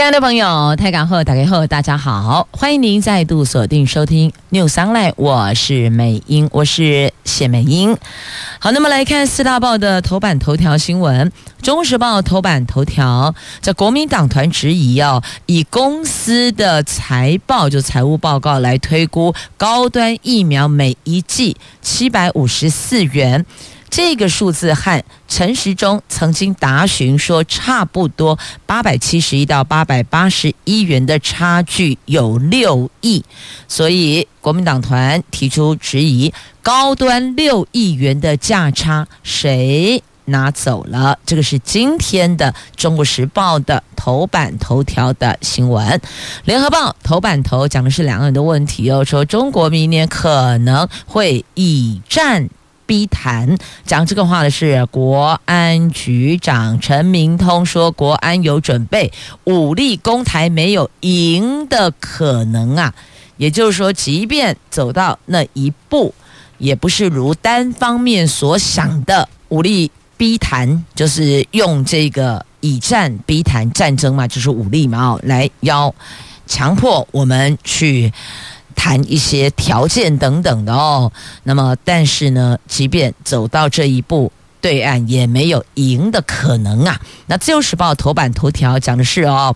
亲爱的朋友，台港后打开后，大家好，欢迎您再度锁定收听 New Sunlight 我是美英，我是谢美英。好，那么来看四大报的头版头条新闻，《中时报》头版头条，在国民党团质疑哦，以公司的财报就财务报告来推估高端疫苗每一剂七百五十四元。这个数字和陈时中曾经答询说差不多八百七十一到八百八十一元的差距有六亿，所以国民党团提出质疑：高端六亿元的价差谁拿走了？这个是今天的《中国时报》的头版头条的新闻，《联合报》头版头讲的是两岸的问题哦，说中国明年可能会以战。逼谈讲这个话的是国安局长陈明通说，国安有准备，武力攻台没有赢的可能啊。也就是说，即便走到那一步，也不是如单方面所想的武力逼谈，就是用这个以战逼谈战争嘛，就是武力嘛，哦，来要强迫我们去。谈一些条件等等的哦，那么但是呢，即便走到这一步，对岸也没有赢的可能啊。那自由时报头版头条讲的是哦，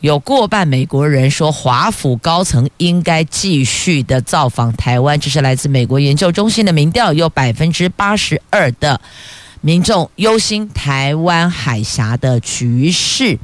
有过半美国人说华府高层应该继续的造访台湾，这是来自美国研究中心的民调，有百分之八十二的民众忧心台湾海峡的局势。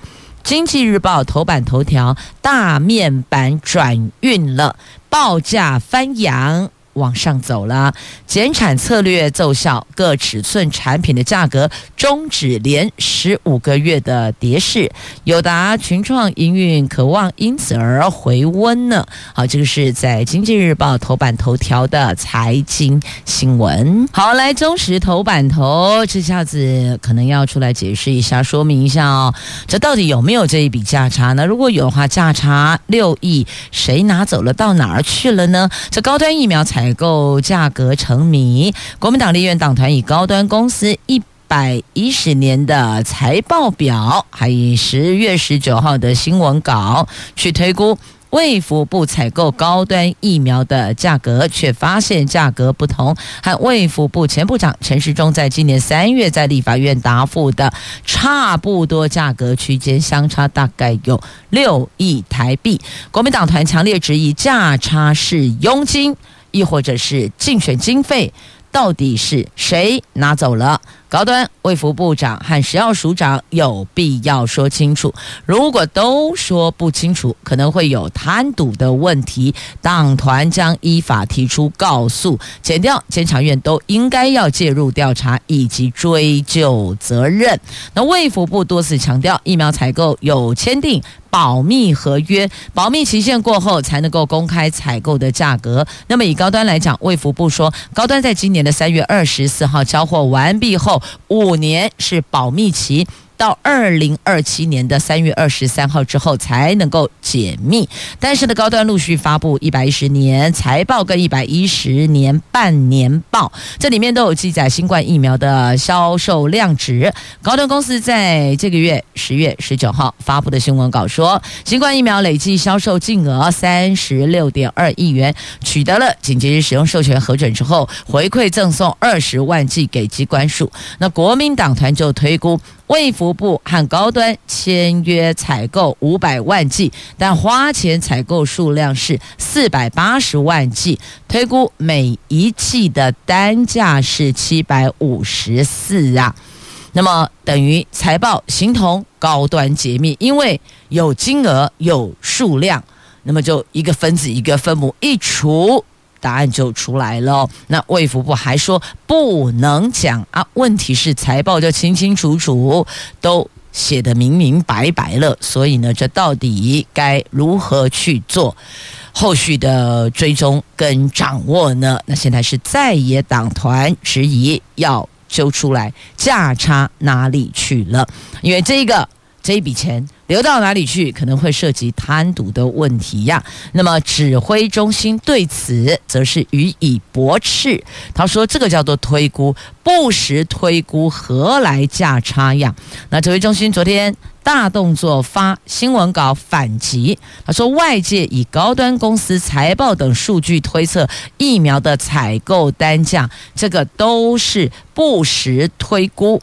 经济日报头版头条，大面板转运了，报价翻扬。往上走了，减产策略奏效，各尺寸产品的价格终止连十五个月的跌势。友达、群创营运可望因此而回温呢。好，这个是在《经济日报》头版头条的财经新闻。好，来中实头版头，这下子可能要出来解释一下，说明一下哦，这到底有没有这一笔价差呢？如果有的话，价差六亿，谁拿走了？到哪儿去了呢？这高端疫苗采。采购价格成谜，国民党立院党团以高端公司一百一十年的财报表，还以十月十九号的新闻稿去推估。卫福部采购高端疫苗的价格，却发现价格不同，和卫福部前部长陈时中在今年三月在立法院答复的差不多价格区间相差大概有六亿台币。国民党团强烈质疑价差是佣金，亦或者是竞选经费，到底是谁拿走了？高端卫福部长和食药署长有必要说清楚。如果都说不清楚，可能会有贪渎的问题。党团将依法提出告诉，检调监察院都应该要介入调查以及追究责任。那卫福部多次强调，疫苗采购有签订保密合约，保密期限过后才能够公开采购的价格。那么以高端来讲，卫福部说，高端在今年的三月二十四号交货完毕后。五年是保密期，到二零二七年的三月二十三号之后才能够解密。但是呢，高端陆续发布一百一十年财报跟一百一十年半年报，这里面都有记载新冠疫苗的销售量值。高端公司在这个月十月十九号发布的新闻稿说，新冠疫苗累计销售净额三十六点二亿元，取得了紧急使用授权核准之后，回馈赠送二十万剂给机关署。那国民党团就推估。卫福部和高端签约采购五百万剂，但花钱采购数量是四百八十万剂，推估每一剂的单价是七百五十四啊。那么等于财报形同高端解密，因为有金额有数量，那么就一个分子一个分母一除。答案就出来了。那卫福部还说不能讲啊，问题是财报就清清楚楚都写得明明白白了，所以呢，这到底该如何去做后续的追踪跟掌握呢？那现在是在野党团质疑要。揪出来，价差哪里去了？因为这个这一笔钱。流到哪里去，可能会涉及贪渎的问题呀。那么指挥中心对此则是予以驳斥。他说：“这个叫做推估，不实推估，何来价差呀？”那指挥中心昨天大动作发新闻稿反击，他说：“外界以高端公司财报等数据推测疫苗的采购单价，这个都是不实推估。”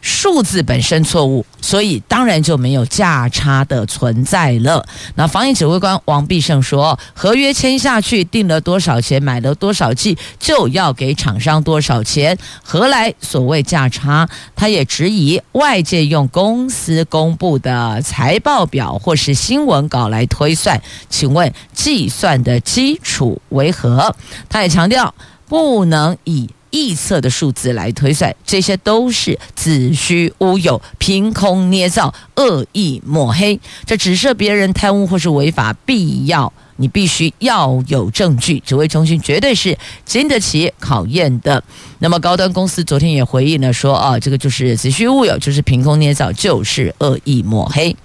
数字本身错误，所以当然就没有价差的存在了。那防疫指挥官王必胜说，合约签下去，定了多少钱，买了多少剂，就要给厂商多少钱，何来所谓价差？他也质疑外界用公司公布的财报表或是新闻稿来推算，请问计算的基础为何？他也强调不能以。臆测的数字来推算，这些都是子虚乌有、凭空捏造、恶意抹黑。这指涉别人贪污或是违法，必要你必须要有证据。指挥中心绝对是经得起考验的。那么高端公司昨天也回应了说：“啊，这个就是子虚乌有，就是凭空捏造，就是恶意抹黑。”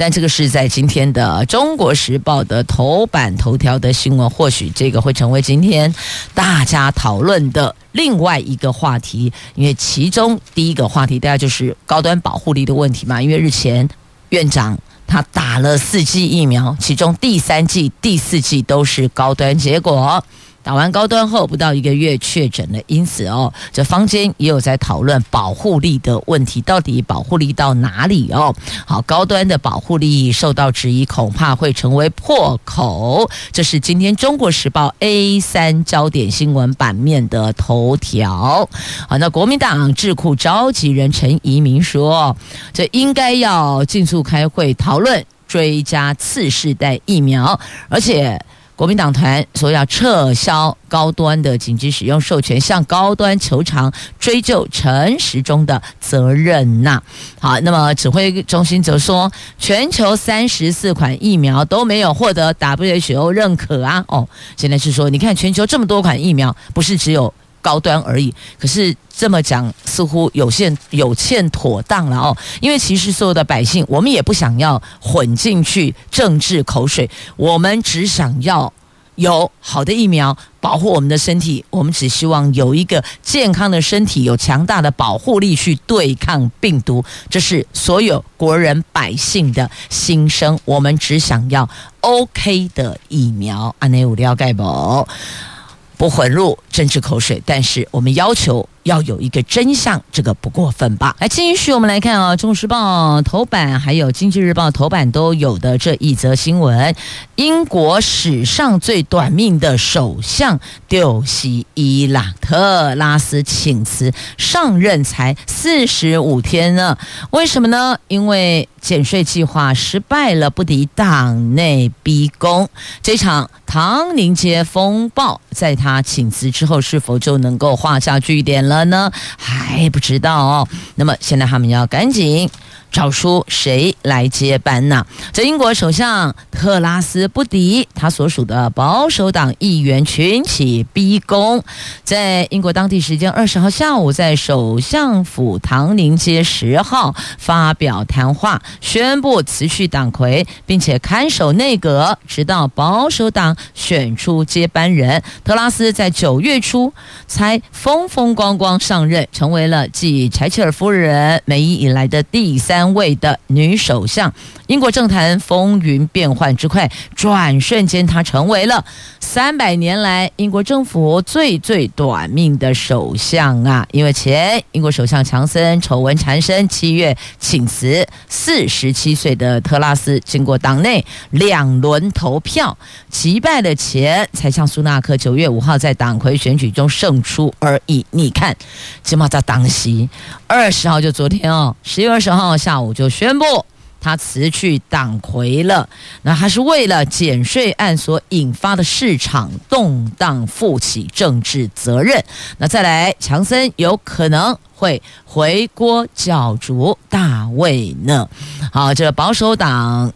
但这个是在今天的《中国时报》的头版头条的新闻，或许这个会成为今天大家讨论的另外一个话题。因为其中第一个话题，大家就是高端保护力的问题嘛。因为日前院长他打了四剂疫苗，其中第三剂、第四剂都是高端，结果。打完高端后不到一个月确诊了，因此哦，这坊间也有在讨论保护力的问题，到底保护力到哪里哦？好，高端的保护力受到质疑，恐怕会成为破口。这是今天《中国时报》A 三焦点新闻版面的头条。好，那国民党智库召集人陈仪明说，这应该要尽速开会讨论追加次世代疫苗，而且。国民党团说要撤销高端的紧急使用授权，向高端球场，追究陈时中的责任呐。好，那么指挥中心则说，全球三十四款疫苗都没有获得 WHO 认可啊。哦，现在是说，你看全球这么多款疫苗，不是只有。高端而已，可是这么讲似乎有欠有欠妥当了哦。因为其实所有的百姓，我们也不想要混进去政治口水，我们只想要有好的疫苗保护我们的身体，我们只希望有一个健康的身体，有强大的保护力去对抗病毒，这是所有国人百姓的心声。我们只想要 OK 的疫苗，安内有了解不？不混入政治口水，但是我们要求要有一个真相，这个不过分吧？来，继续我们来看啊，《中时报》头版还有《经济日报》头版都有的这一则新闻：英国史上最短命的首相丢西伊朗特拉斯请辞，上任才四十五天呢？为什么呢？因为。减税计划失败了，不敌党内逼宫。这场唐宁街风暴，在他请辞之后，是否就能够画下句点了呢？还不知道哦。那么现在他们要赶紧。找出谁来接班呢？在英国首相特拉斯不敌他所属的保守党议员群起逼宫，在英国当地时间二十号下午，在首相府唐宁街十号发表谈话，宣布辞去党魁，并且看守内阁，直到保守党选出接班人。特拉斯在九月初才风风光光上任，成为了继柴契尔夫人梅伊以来的第三。单位的女首相，英国政坛风云变幻之快，转瞬间她成为了三百年来英国政府最最短命的首相啊！因为前英国首相强森丑闻缠身，七月请辞，四十七岁的特拉斯经过党内两轮投票击败了前才向苏纳克，九月五号在党魁选举中胜出而已。你看，起码在党席二十号就昨天哦，十月二十号下。下午就宣布他辞去党魁了，那还是为了减税案所引发的市场动荡负起政治责任。那再来，强森有可能会回锅角逐大卫呢？好，这保守党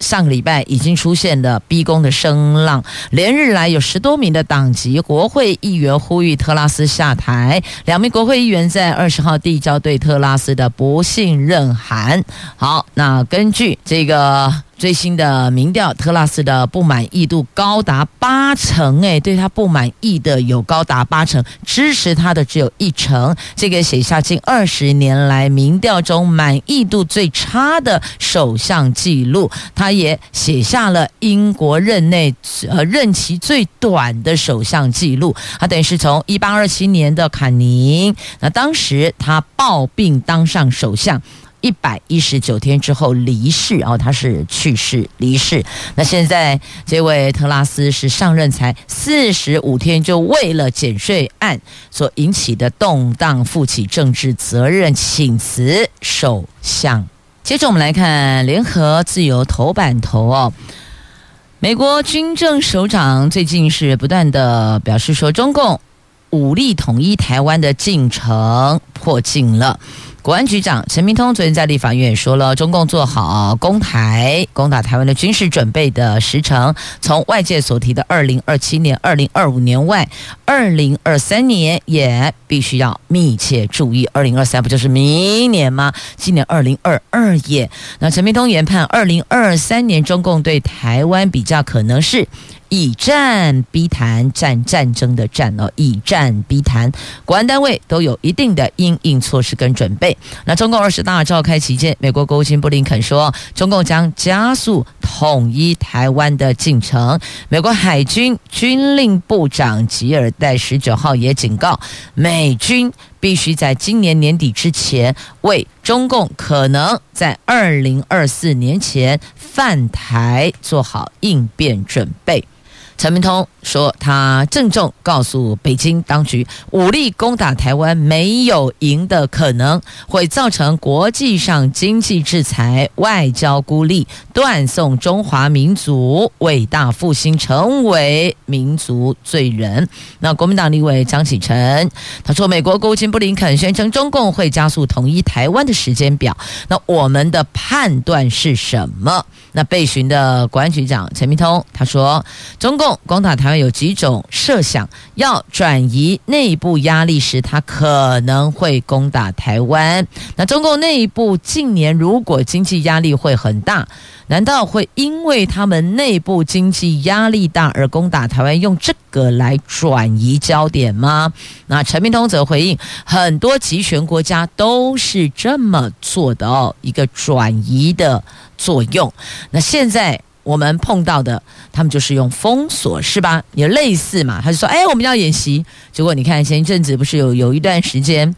上个礼拜已经出现了逼宫的声浪，连日来有十多名的党籍国会议员呼吁特拉斯下台。两名国会议员在二十号递交对特拉斯的不信任函。好，那根据这个。最新的民调，特拉斯的不满意度高达八成，诶，对他不满意的有高达八成，支持他的只有一成，这个写下近二十年来民调中满意度最差的首相记录。他也写下了英国任内呃任期最短的首相记录。他等于是从一八二七年的坎宁，那当时他暴病当上首相。一百一十九天之后离世哦，他是去世离世。那现在这位特拉斯是上任才四十五天，就为了减税案所引起的动荡负起政治责任，请辞首相。接着我们来看联合自由头版头哦，美国军政首长最近是不断的表示说，中共武力统一台湾的进程迫近了。国安局长陈明通昨天在立法院说了，中共做好攻台、攻打台湾的军事准备的时程，从外界所提的二零二七年、二零二五年外，二零二三年也必须要密切注意。二零二三不就是明年吗？今年二零二二也。那陈明通研判，二零二三年中共对台湾比较可能是。以战逼谈，战战争的战哦，以战逼谈，国安单位都有一定的应应措施跟准备。那中共二十大召开期间，美国国务卿布林肯说，中共将加速统一台湾的进程。美国海军军令部长吉尔戴十九号也警告，美军必须在今年年底之前，为中共可能在二零二四年前犯台做好应变准备。陈明通说，他郑重告诉北京当局，武力攻打台湾没有赢的可能，会造成国际上经济制裁、外交孤立，断送中华民族伟大复兴，成为民族罪人。那国民党立委张启臣他说，美国国务卿布林肯宣称，中共会加速统一台湾的时间表。那我们的判断是什么？那被询的国安局长陈明通他说，中共。攻打台湾有几种设想，要转移内部压力时，他可能会攻打台湾。那中共内部近年如果经济压力会很大，难道会因为他们内部经济压力大而攻打台湾，用这个来转移焦点吗？那陈明通则回应，很多集权国家都是这么做的哦，一个转移的作用。那现在。我们碰到的，他们就是用封锁，是吧？也类似嘛。他就说：“哎，我们要演习。”结果你看，前一阵子不是有有一段时间。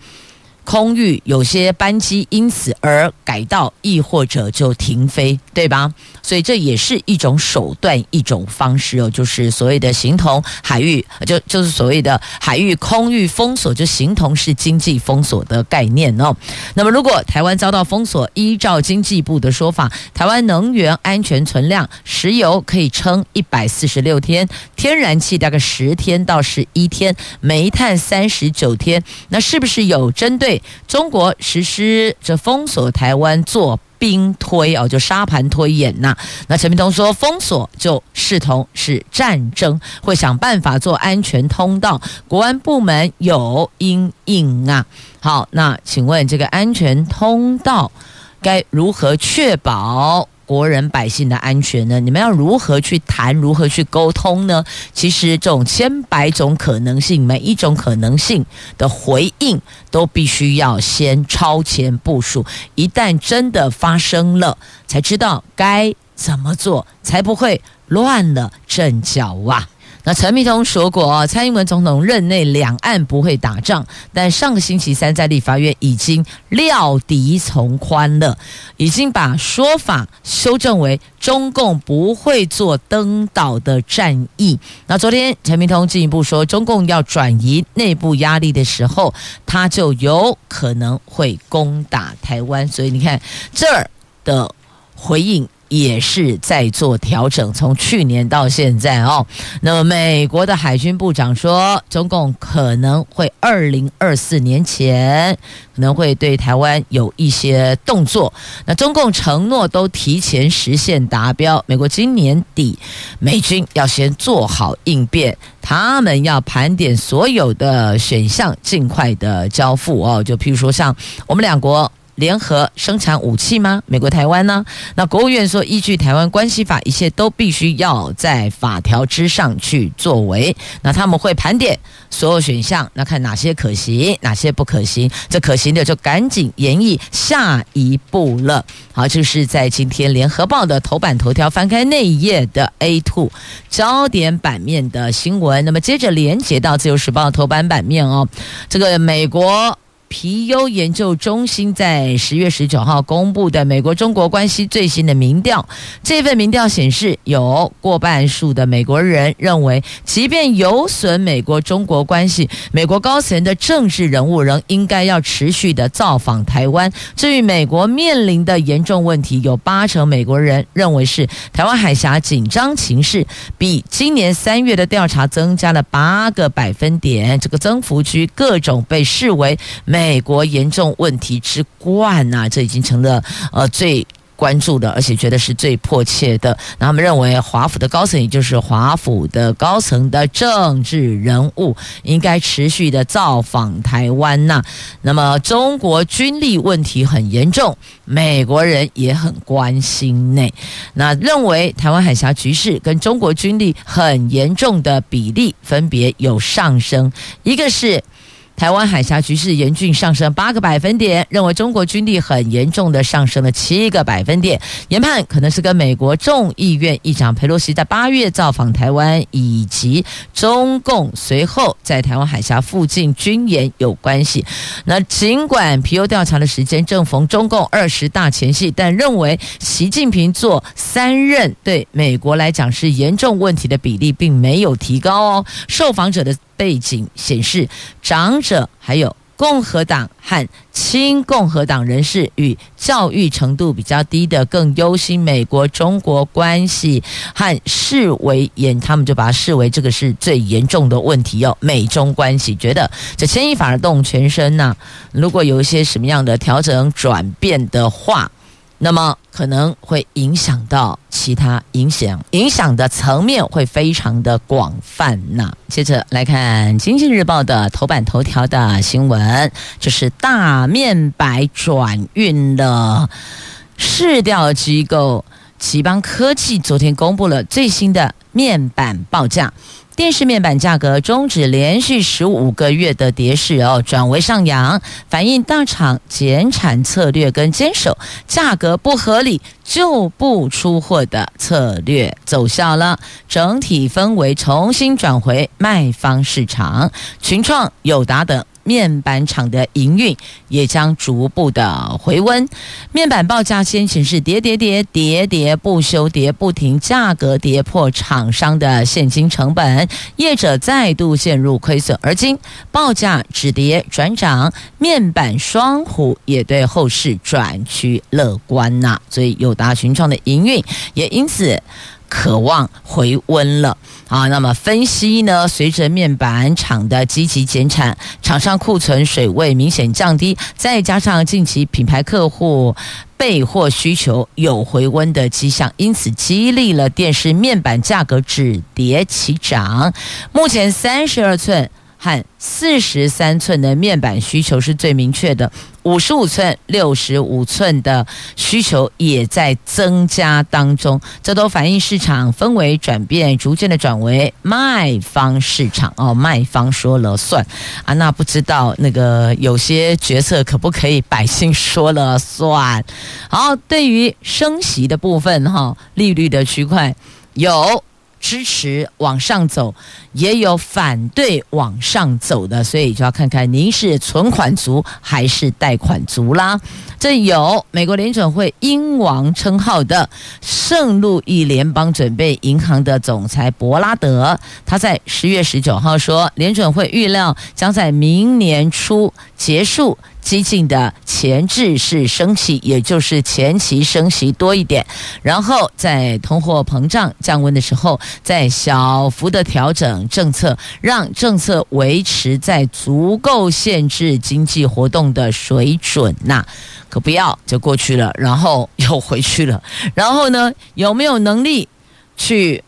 空域有些班机因此而改道，亦或者就停飞，对吧？所以这也是一种手段，一种方式哦，就是所谓的形同海域，就就是所谓的海域空域封锁，就形同是经济封锁的概念哦。那么，如果台湾遭到封锁，依照经济部的说法，台湾能源安全存量，石油可以撑一百四十六天，天然气大概十天到十一天，煤炭三十九天，那是不是有针对？中国实施这封锁台湾做兵推哦，就沙盘推演呐。那陈明通说，封锁就视同是战争，会想办法做安全通道。国安部门有阴影啊。好，那请问这个安全通道该如何确保？国人百姓的安全呢？你们要如何去谈？如何去沟通呢？其实这种千百种可能性，每一种可能性的回应，都必须要先超前部署。一旦真的发生了，才知道该怎么做，才不会乱了阵脚啊！那陈明通说过，啊蔡英文总统任内两岸不会打仗，但上个星期三在立法院已经料敌从宽了，已经把说法修正为中共不会做登岛的战役。那昨天陈明通进一步说，中共要转移内部压力的时候，他就有可能会攻打台湾。所以你看这儿的回应。也是在做调整，从去年到现在哦。那么美国的海军部长说，中共可能会二零二四年前可能会对台湾有一些动作。那中共承诺都提前实现达标，美国今年底美军要先做好应变，他们要盘点所有的选项，尽快的交付哦。就譬如说，像我们两国。联合生产武器吗？美国台湾呢？那国务院说，依据《台湾关系法》，一切都必须要在法条之上去作为。那他们会盘点所有选项，那看哪些可行，哪些不可行。这可行的就赶紧研议下一步了。好，就是在今天《联合报》的头版头条，翻开那一页的 A two 焦点版面的新闻。那么接着连接到《自由时报》头版版面哦，这个美国。皮尤研究中心在十月十九号公布的美国中国关系最新的民调，这份民调显示，有过半数的美国人认为，即便有损美国中国关系，美国高层的政治人物仍应该要持续的造访台湾。至于美国面临的严重问题，有八成美国人认为是台湾海峡紧张情势，比今年三月的调查增加了八个百分点，这个增幅居各种被视为美。美国严重问题之冠呐、这已经成了呃最关注的，而且觉得是最迫切的。那他们认为，华府的高层，也就是华府的高层的政治人物，应该持续的造访台湾呐、那么，中国军力问题很严重，美国人也很关心内。那认为台湾海峡局势跟中国军力很严重的比例分别有上升，一个是。台湾海峡局势严峻上升八个百分点，认为中国军力很严重的上升了七个百分点。研判可能是跟美国众议院议长佩洛西在八月造访台湾，以及中共随后在台湾海峡附近军演有关系。那尽管皮尤调查的时间正逢中共二十大前夕，但认为习近平做三任对美国来讲是严重问题的比例并没有提高哦。受访者的。背景显示，长者还有共和党和亲共和党人士与教育程度比较低的更忧心美国中国关系和视为严，他们就把它视为这个是最严重的问题哦。美中关系觉得这牵一发而动全身呐、如果有一些什么样的调整转变的话。那么可能会影响到其他影响，影响的层面会非常的广泛呐。接着来看《经济日报》的头版头条的新闻，就是大面板转运的市调机构奇邦科技昨天公布了最新的面板报价。电视面板价格终止连续十五个月的跌势哦，转为上扬，反映大厂减产策略跟坚守价格不合理就不出货的策略奏效了，整体氛围重新转回卖方市场，群创、友达等。面板厂的营运也将逐步的回温，面板报价先前是跌跌跌跌跌不休，跌不停，价格跌破厂商的现金成本，业者再度陷入亏损。而今报价止跌转涨，面板双虎也对后市转趋乐观呐，所以友达群创的营运也因此。渴望回温了啊！那么分析呢？随着面板厂的积极减产，厂商库存水位明显降低，再加上近期品牌客户备货需求有回温的迹象，因此激励了电视面板价格止跌起涨。目前三十二寸。和四十三寸的面板需求是最明确的，五十五寸、六十五寸的需求也在增加当中，这都反映市场氛围转变，逐渐的转为卖方市场哦，卖方说了算啊，那不知道那个有些决策可不可以百姓说了算？好，对于升息的部分哈，利率的区块有。支持往上走，也有反对往上走的，所以就要看看您是存款族还是贷款族啦。这有美国联准会英王称号的圣路易联邦准备银行的总裁伯拉德，他在十月十九号说，联准会预料将在明年初结束激进的前置式升息，也就是前期升息多一点，然后在通货膨胀降温的时候，再小幅的调整政策，让政策维持在足够限制经济活动的水准呐。可不要就过去了，然后又回去了，然后呢，有没有能力去？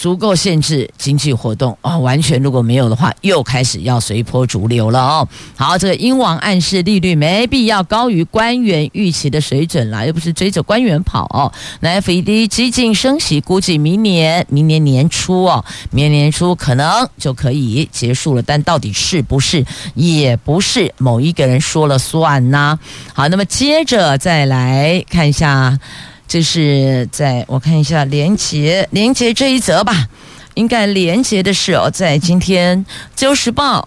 足够限制经济活动啊、哦，完全如果没有的话，又开始要随波逐流了哦。好，这个英王暗示利率没必要高于官员预期的水准了，又不是追着官员跑。那 FED 激进升息，估计明年明年年初哦，明年年初可能就可以结束了，但到底是不是，也不是某一个人说了算呢。好，那么接着再来看一下。这是在我看一下连结连结这一则吧，应该连结的是哦，在今天《自由时报》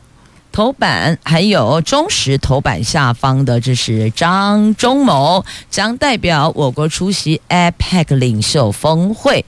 头版还有中时头版下方的，这是张忠谋将代表我国出席 APEC 领袖峰会，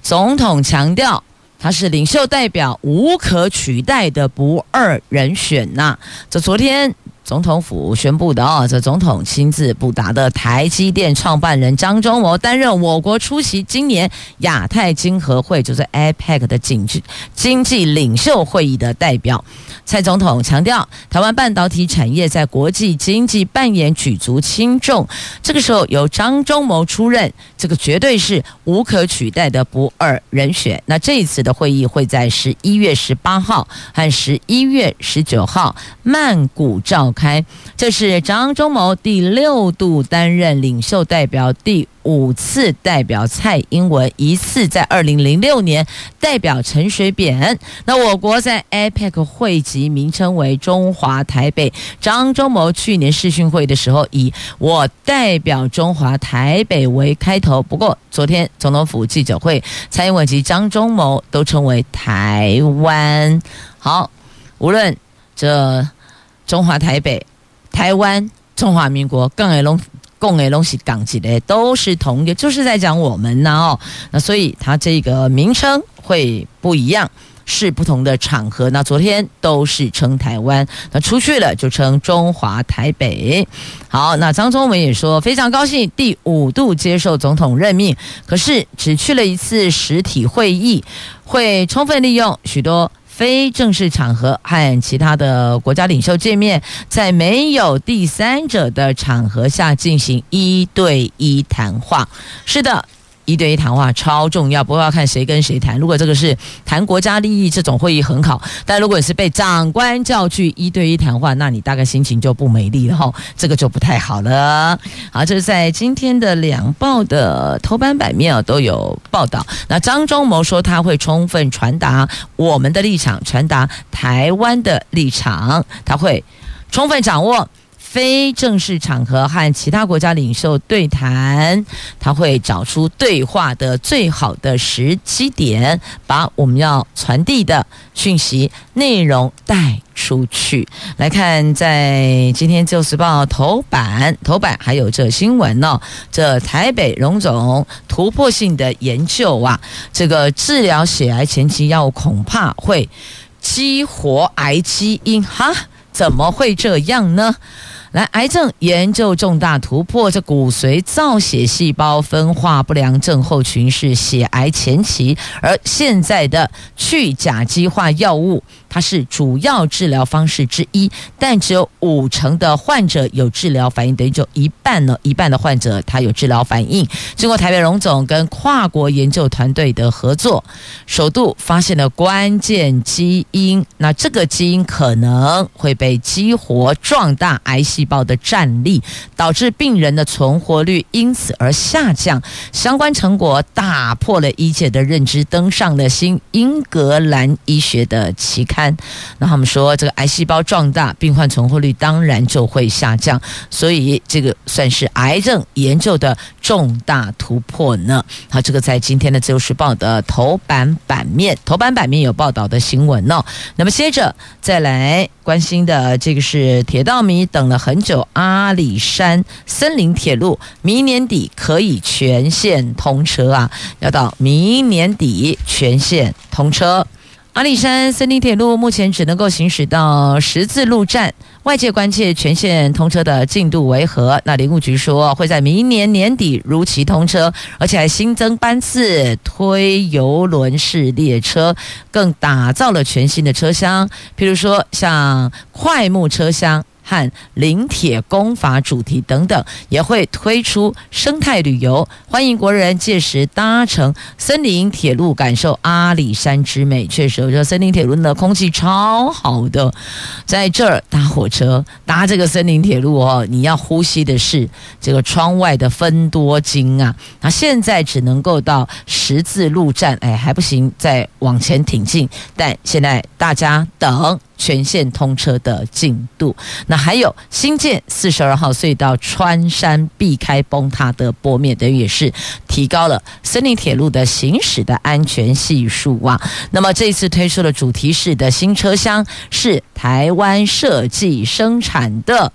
总统强调他是领袖代表无可取代的不二人选呐。这昨天。总统府宣布的哦，这总统亲自布达的台积电创办人张忠谋担任我国出席今年亚太经合会，就是 APEC 的经济经济领袖会议的代表。蔡总统强调，台湾半导体产业在国际经济扮演举足轻重。这个时候由张忠谋出任，这个绝对是无可取代的不二人选。那这一次的会议会在十一月十八号和十一月十九号曼谷召开。这是张忠谋第六度担任领袖代表，第五次代表蔡英文，一次在二零零六年代表陈水扁。那我国在 APEC 会籍名称为中华台北。张忠谋去年视讯会的时候，以我代表中华台北为开头。不过昨天总统府记者会，蔡英文及张忠谋都称为台湾。好，无论这。中华台北、台湾、中华民国，更爱拢共爱拢是港籍的，都是同一个，就是在讲我们呢哦。那所以它这个名称会不一样，是不同的场合。那昨天都是称台湾，那出去了就称中华台北。好，那张忠谋也说非常高兴第五度接受总统任命，可是只去了一次实体会议，会充分利用许多。非正式场合和其他的国家领袖见面，在没有第三者的场合下进行一对一谈话。是的。一对一谈话超重要，不过要看谁跟谁谈。如果这个是谈国家利益，这种会议很好；但如果你是被长官叫去一对一谈话，那你大概心情就不美丽了哈，这个就不太好了。好，这是在今天的两报的头版版面啊都有报道。那张忠谋说他会充分传达我们的立场，传达台湾的立场，他会充分掌握。非正式场合和其他国家领袖对谈，他会找出对话的最好的时机点，把我们要传递的讯息内容带出去。来看，在今天《旧时报》头版，头版还有这新闻呢、哦。这台北荣总突破性的研究啊，这个治疗血癌前期药物恐怕会激活癌基因，哈，怎么会这样呢？来，癌症研究重大突破，这骨髓造血细胞分化不良症候群是血癌前期，而现在的去甲基化药物。它是主要治疗方式之一，但只有五成的患者有治疗反应，等于就一半呢，一半的患者他有治疗反应。经过台北荣总跟跨国研究团队的合作，首度发现了关键基因，那这个基因可能会被激活，壮大癌细细胞的战力，导致病人的存活率因此而下降。相关成果打破了医界的认知，登上了新英格兰医学的期刊。那他们说，这个癌细胞壮大，病患存活率当然就会下降，所以这个算是癌症研究的重大突破呢。好，这个在今天的《自由时报》的头版版面，头版版面有报道的新闻哦。那么接着再来关心的这个是铁道迷等了很很久，阿里山森林铁路明年底可以全线通车啊，要到明年底全线通车。阿里山森林铁路目前只能够行驶到十字路站，外界关切全线通车的进度为何？那林务局说会在明年年底如期通车，而且还新增班次，推邮轮式列车，更打造了全新的车厢，譬如说像快木车厢。和林铁工法主题等等，也会推出生态旅游，欢迎国人届时搭乘森林铁路，感受阿里山之美。确实，我觉得森林铁路的空气超好的，在这儿搭火车，搭这个森林铁路哦，你要呼吸的是这个窗外的芬多精啊。那现在只能够到十字路站，哎，还不行，再往前挺进。但现在大家等。全线通车的进度，那还有新建四十二号隧道穿山避开崩塌的坡面，等于也是提高了森林铁路的行驶的安全系数啊。那么这次推出的主题式的新车厢是台湾设计生产的。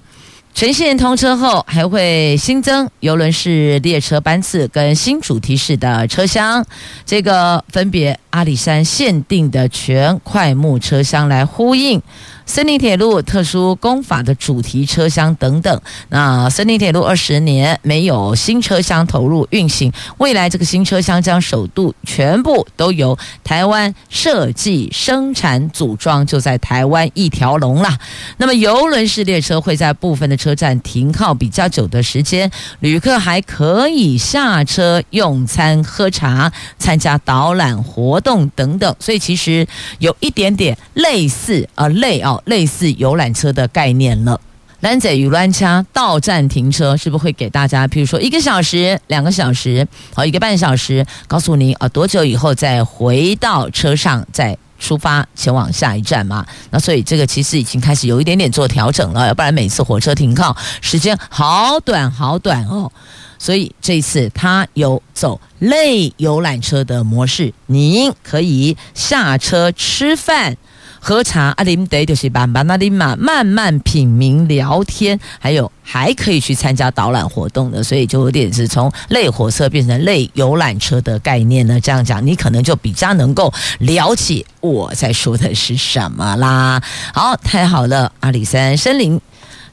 全线通车后，还会新增游轮式列车班次跟新主题式的车厢，这个分别阿里山限定的全桧木车厢来呼应。森林铁路特殊工法的主题车厢等等，那森林铁路二十年没有新车厢投入运行，未来这个新车厢将首度全部都由台湾设计、生产、组装，就在台湾一条龙啦。那么游轮式列车会在部分的车站停靠比较久的时间，旅客还可以下车用餐、喝茶、参加导览活动等等，所以其实有一点点类似啊，类啊。类似游览车的概念了，兰仔与兰掐到站停车是不是会给大家，譬如说一个小时、两个小时、好一个半小时，告诉您啊多久以后再回到车上再出发前往下一站嘛？那所以这个其实已经开始有一点点做调整了，要不然每次火车停靠时间好短好短哦。所以这一次它有走类游览车的模式，您可以下车吃饭。喝茶阿林得就是慢慢那里嘛，慢慢品茗聊天，还有还可以去参加导览活动的，所以就有点是从类火车变成类游览车的概念呢。这样讲，你可能就比较能够了解我在说的是什么啦。好，太好了，阿里山森林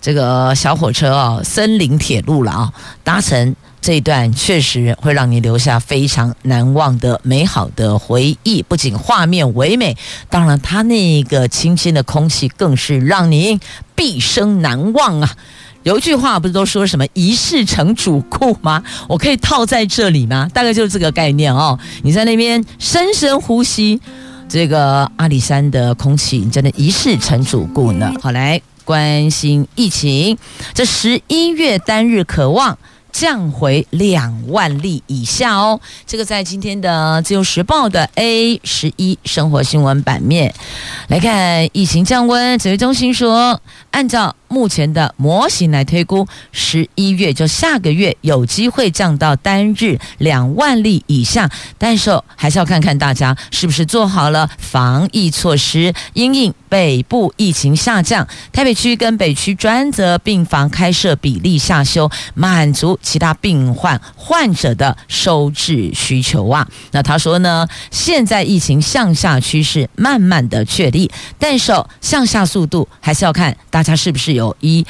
这个小火车哦，森林铁路了啊，搭乘。这一段确实会让你留下非常难忘的美好的回忆，不仅画面唯美，当然它那个清新的空气更是让你毕生难忘啊！有一句话不是都说什么“一世成主顾”吗？我可以套在这里吗？大概就是这个概念哦。你在那边深深呼吸这个阿里山的空气，你真的一世成主顾呢。好，来关心疫情，这十一月单日可望。降回两万例以下哦，这个在今天的《自由时报》的 A 十一生活新闻版面。来看，疫情降温，指挥中心说，按照目前的模型来推估，十一月就下个月有机会降到单日两万例以下，但是还是要看看大家是不是做好了防疫措施，因应北部疫情下降，台北区跟北区专责病房开设比例下修，满足其他病患患者的收治需求啊。那他说呢，现在疫情向下趋势慢慢的确立，但是向下速度还是要看大家是不是有有一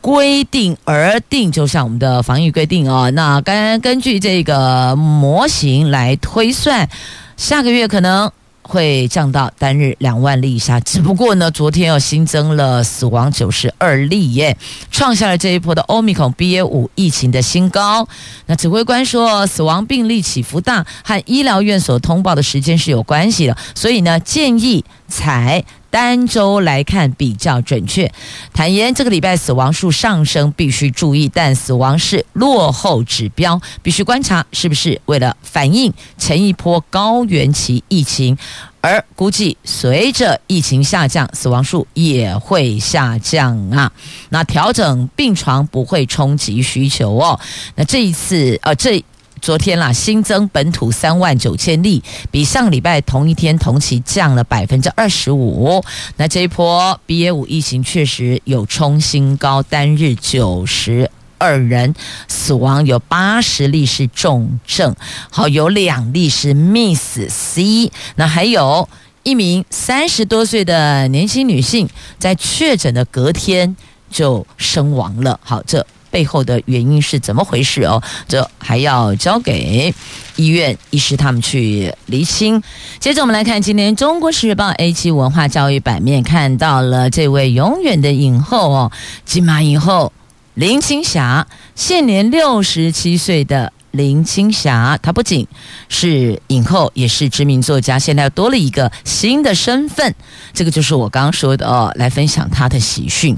规定而定，就像我们的防疫规定哦。那根根据这个模型来推算，下个月可能。会降到单日两万例以下，只不过呢，昨天又新增了死亡九十二例耶，创下了这一波的欧米孔 BA 五疫情的新高。那指挥官说，死亡病例起伏大，和医疗院所通报的时间是有关系的，所以呢，建议采单周来看比较准确。坦言这个礼拜死亡数上升必须注意，但死亡是落后指标，必须观察是不是为了反映前一波高原期疫情。而估计随着疫情下降，死亡数也会下降啊。那调整病床不会冲击需求哦。那这一次呃这。昨天啦，新增本土三万九千例，比上礼拜同一天同期降了百分之二十五。那这一波 BA 五疫情确实有冲新高，单日九十二人死亡，有八十例是重症，好，有两例是 Miss C。那还有一名三十多岁的年轻女性，在确诊的隔天就身亡了。好，这背后的原因是怎么回事哦？这还要交给医院医师他们去厘清。接着我们来看今天《中国时报》A7 文化教育版面，看到了这位永远的影后哦，金马影后林青霞，现年六十七岁的。林青霞，她不仅是影后，也是知名作家，现在又多了一个新的身份。这个就是我刚刚说的哦，来分享她的喜讯。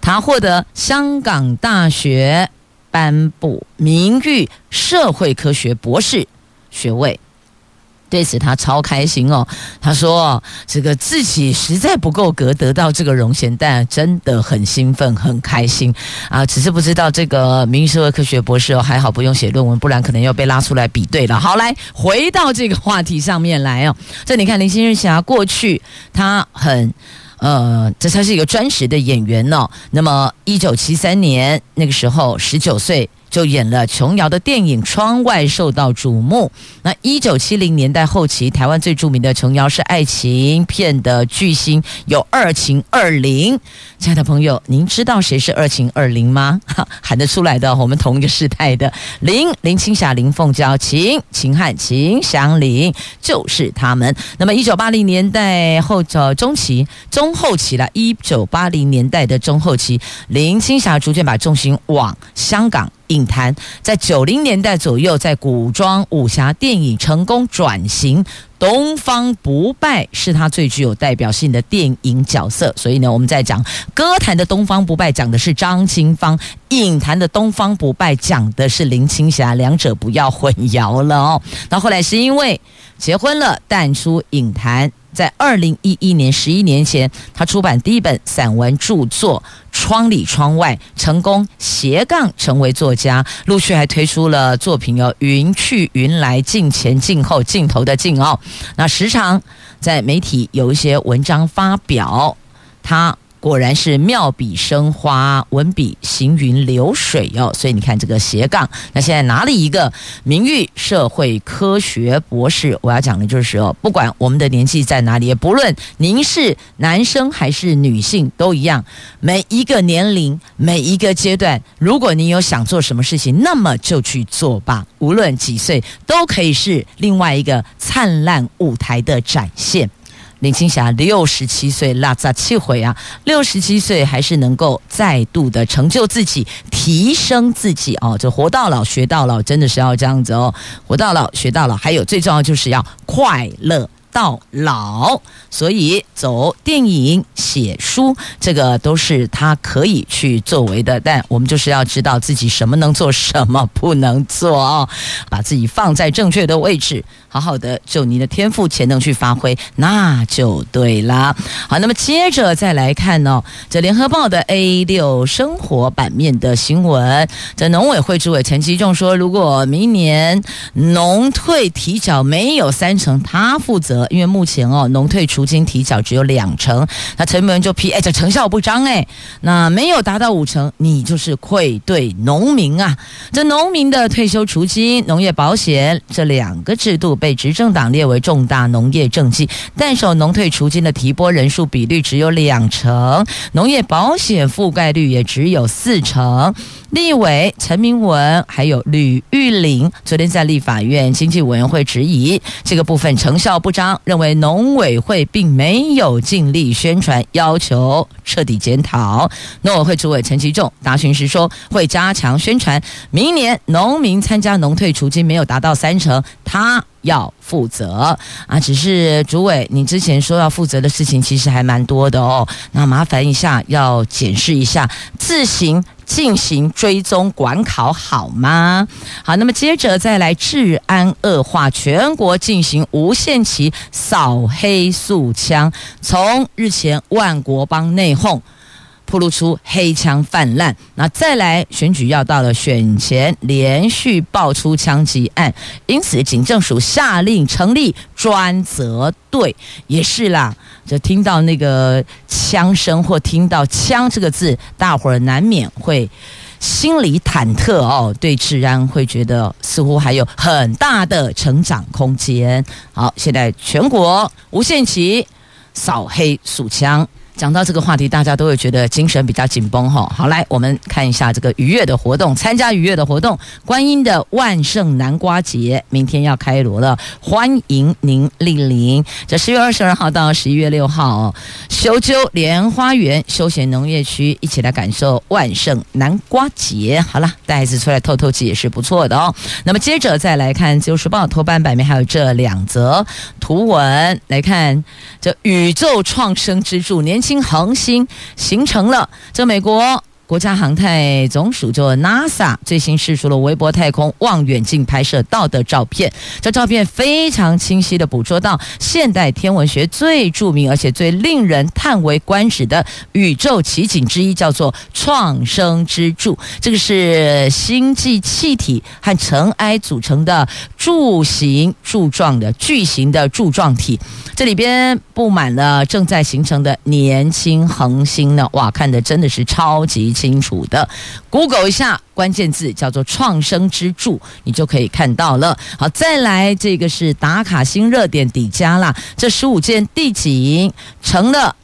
她获得香港大学颁布名誉社会科学博士学位。对此他超开心哦，他说：“这个自己实在不够格得到这个荣衔，但真的很兴奋、很开心啊！只是不知道这个名誉社会科学博士哦，还好不用写论文，不然可能要被拉出来比对了。”好，来回到这个话题上面来哦。这你看林青霞过去他很呃，这才是一个专职的演员哦。那么一九七三年那个时候十九岁。就演了琼瑶的电影《窗外》，受到瞩目。那一九七零年代后期，台湾最著名的琼瑶是爱情片的巨星，有二秦二林。亲爱的朋友，您知道谁是二秦二林吗？喊得出来的，我们同一个时代的林林青霞、林凤娇、秦秦汉、秦祥林，就是他们。那么一九八零年代后呃中期、中后期了，一九八零年代的中后期，林青霞逐渐把重心往香港。影坛在九零年代左右，在古装武侠电影成功转型，《东方不败》是他最具有代表性的电影角色。所以呢，我们在讲歌坛的《东方不败》，讲的是张清芳；影坛的《东方不败》讲的是林青霞，两者不要混淆了哦。那后来是因为结婚了，淡出影坛。在二零一一年，十一年前，他出版第一本散文著作《窗里窗外》，成功斜杠成为作家，陆续还推出了作品有《云去云来》、镜前镜后镜头的镜哦。那时常在媒体有一些文章发表，他。果然是妙笔生花，文笔行云流水哦。所以你看这个斜杠，那现在拿了一个名誉社会科学博士。我要讲的就是哦，不管我们的年纪在哪里，也不论您是男生还是女性，都一样。每一个年龄，每一个阶段，如果你有想做什么事情，那么就去做吧。无论几岁，都可以是另外一个灿烂舞台的展现。林青霞六十七岁，拉杂气回啊！六十七岁还是能够再度的成就自己，提升自己哦。这活到老学到老，真的是要这样子哦。活到老学到老，还有最重要就是要快乐到老。所以走电影、写书，这个都是他可以去作为的。但我们就是要知道自己什么能做，什么不能做哦。把自己放在正确的位置。好好的，就你的天赋潜能去发挥，那就对了。好，那么接着再来看哦，这联合报的 A 六生活版面的新闻，这农委会主委陈吉仲说，如果明年农退提缴没有三成，他负责，因为目前哦，农退除金提缴只有两成，那陈文就批，哎，这成效不彰哎，那没有达到五成，你就是愧对农民啊。这农民的退休除金、农业保险这两个制度被。被执政党列为重大农业政绩，但手农退除金的提拨人数比率只有两成，农业保险覆盖率也只有四成。立委陈明文还有吕玉玲昨天在立法院经济委员会质疑这个部分成效不彰，认为农委会并没有尽力宣传，要求彻底检讨。农委会主委陈其仲答询时说，会加强宣传，明年农民参加农退除金没有达到三成，他要负责啊。只是主委，你之前说要负责的事情其实还蛮多的哦，那麻烦一下要检视一下，自行。进行追踪管考好吗？好，那么接着再来，治安恶化，全国进行无限期扫黑肃枪。从日前万国帮内讧，暴露出黑枪泛滥，那再来选举要到了，选前连续爆出枪击案，因此警政署下令成立专责队，也是啦。就听到那个枪声或听到“枪”这个字，大伙儿难免会心里忐忑哦，对治安会觉得似乎还有很大的成长空间。好，现在全国无限期扫黑肃枪，讲到这个话题，大家都会觉得精神比较紧绷哈。好，来我们看一下这个愉悦的活动，参加愉悦的活动，观音的万圣南瓜节明天要开锣了，欢迎您莅临。这十月二十二号到十一月六号，修究莲花园休闲农业区一起来感受万圣南瓜节。好了，带孩子出来透透气也是不错的哦。那么接着再来看《自由时报》头版版面，还有这两则图文，来看这宇宙创生之柱年。新恒星形成了，这美国。国家航太总署就 NASA 最新释出了韦伯太空望远镜拍摄到的照片，这照片非常清晰地捕捉到现代天文学最著名而且最令人叹为观止的宇宙奇景之一，叫做创生之柱。这个是星际气体和尘埃组成的柱形柱状的巨型的柱状体，这里边布满了正在形成的年轻恒星呢。哇，看的真的是超级。清楚的，Google 一下关键字叫做“创生之柱”，你就可以看到了。好，再来这个是打卡新热点底加啦，这十五件第几成了。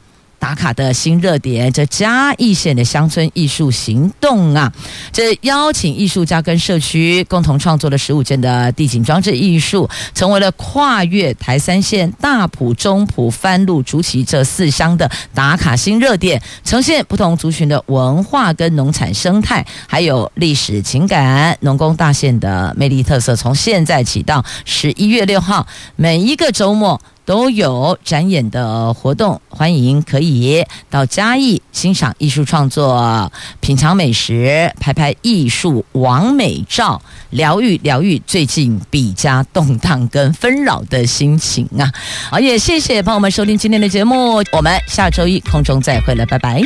打卡的新热点，这嘉义县的乡村艺术行动啊，这邀请艺术家跟社区共同创作了十五件的地景装置艺术，成为了跨越台三线、大埔、中埔、番路、竹崎这四乡的打卡新热点，呈现不同族群的文化跟农产生态，还有历史情感、农工大县的魅力特色。从现在起到十一月六号，每一个周末。都有展演的活动，欢迎可以到嘉义欣赏艺术创作、品尝美食、拍拍艺术王美照，疗愈疗愈最近比较动荡跟纷扰的心情啊！好，也谢谢朋友们收听今天的节目，我们下周一空中再会了，拜拜。